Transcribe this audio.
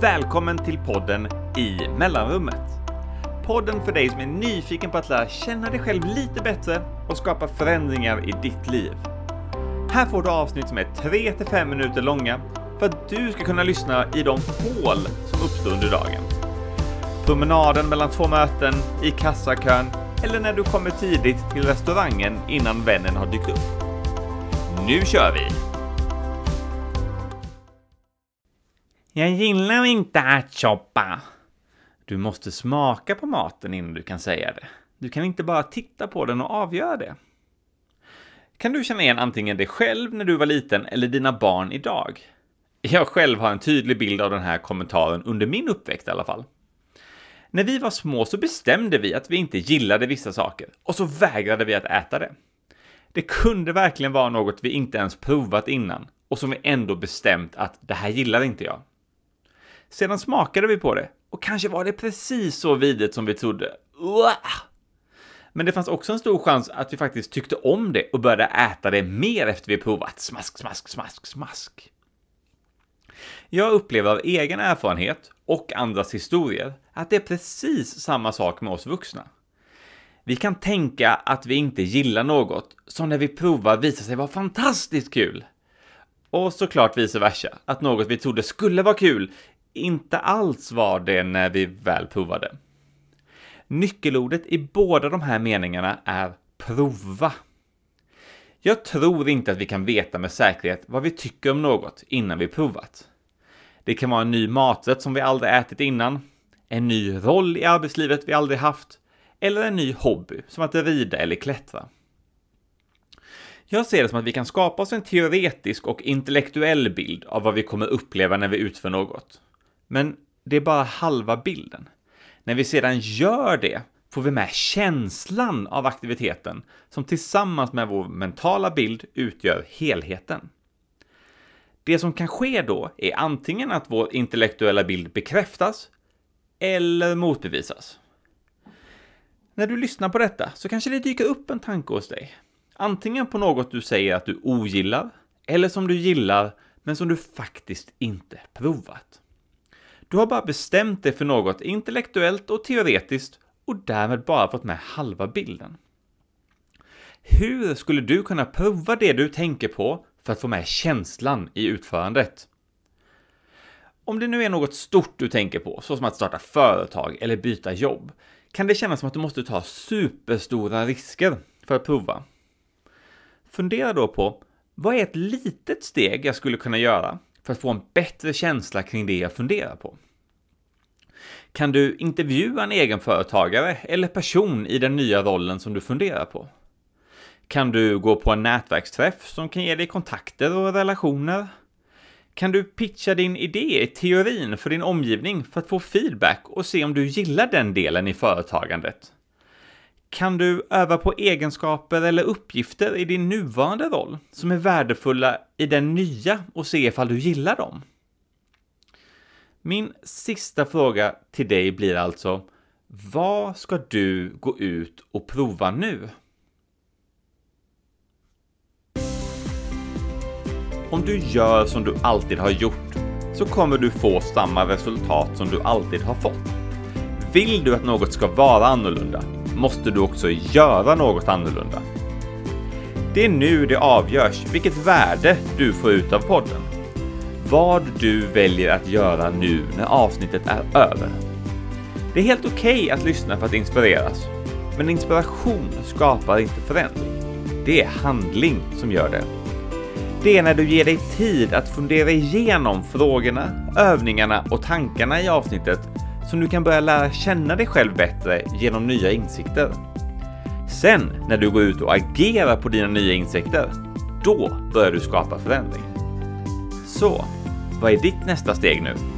Välkommen till podden I mellanrummet. Podden för dig som är nyfiken på att lära känna dig själv lite bättre och skapa förändringar i ditt liv. Här får du avsnitt som är 3-5 minuter långa för att du ska kunna lyssna i de hål som uppstår under dagen. Promenaden mellan två möten, i kassakön eller när du kommer tidigt till restaurangen innan vännen har dykt upp. Nu kör vi! Jag gillar inte att shoppa. Du måste smaka på maten innan du kan säga det. Du kan inte bara titta på den och avgöra det. Kan du känna igen antingen dig själv när du var liten eller dina barn idag? Jag själv har en tydlig bild av den här kommentaren under min uppväxt i alla fall. När vi var små så bestämde vi att vi inte gillade vissa saker och så vägrade vi att äta det. Det kunde verkligen vara något vi inte ens provat innan och som vi ändå bestämt att det här gillar inte jag. Sedan smakade vi på det och kanske var det precis så vidrigt som vi trodde. Men det fanns också en stor chans att vi faktiskt tyckte om det och började äta det mer efter vi provat. Smask, smask, smask, smask. Jag upplever av egen erfarenhet och andras historier att det är precis samma sak med oss vuxna. Vi kan tänka att vi inte gillar något som när vi provar visar sig vara fantastiskt kul. Och såklart vice versa, att något vi trodde skulle vara kul inte alls var det när vi väl provade. Nyckelordet i båda de här meningarna är prova. Jag tror inte att vi kan veta med säkerhet vad vi tycker om något innan vi provat. Det kan vara en ny maträtt som vi aldrig ätit innan, en ny roll i arbetslivet vi aldrig haft, eller en ny hobby som att rida eller klättra. Jag ser det som att vi kan skapa oss en teoretisk och intellektuell bild av vad vi kommer uppleva när vi utför något. Men det är bara halva bilden. När vi sedan gör det får vi med känslan av aktiviteten som tillsammans med vår mentala bild utgör helheten. Det som kan ske då är antingen att vår intellektuella bild bekräftas eller motbevisas. När du lyssnar på detta så kanske det dyker upp en tanke hos dig. Antingen på något du säger att du ogillar, eller som du gillar, men som du faktiskt inte provat. Du har bara bestämt dig för något intellektuellt och teoretiskt och därmed bara fått med halva bilden. Hur skulle du kunna prova det du tänker på för att få med känslan i utförandet? Om det nu är något stort du tänker på, såsom att starta företag eller byta jobb, kan det kännas som att du måste ta superstora risker för att prova. Fundera då på, vad är ett litet steg jag skulle kunna göra för att få en bättre känsla kring det jag funderar på? Kan du intervjua en egenföretagare eller person i den nya rollen som du funderar på? Kan du gå på en nätverksträff som kan ge dig kontakter och relationer? Kan du pitcha din idé i teorin för din omgivning för att få feedback och se om du gillar den delen i företagandet? Kan du öva på egenskaper eller uppgifter i din nuvarande roll som är värdefulla i den nya och se ifall du gillar dem? Min sista fråga till dig blir alltså, vad ska du gå ut och prova nu? Om du gör som du alltid har gjort så kommer du få samma resultat som du alltid har fått. Vill du att något ska vara annorlunda måste du också göra något annorlunda. Det är nu det avgörs vilket värde du får ut av podden. Vad du väljer att göra nu när avsnittet är över. Det är helt okej okay att lyssna för att inspireras, men inspiration skapar inte förändring. Det är handling som gör det. Det är när du ger dig tid att fundera igenom frågorna, övningarna och tankarna i avsnittet som du kan börja lära känna dig själv bättre genom nya insikter. Sen, när du går ut och agerar på dina nya insikter, då börjar du skapa förändring. Så, vad är ditt nästa steg nu?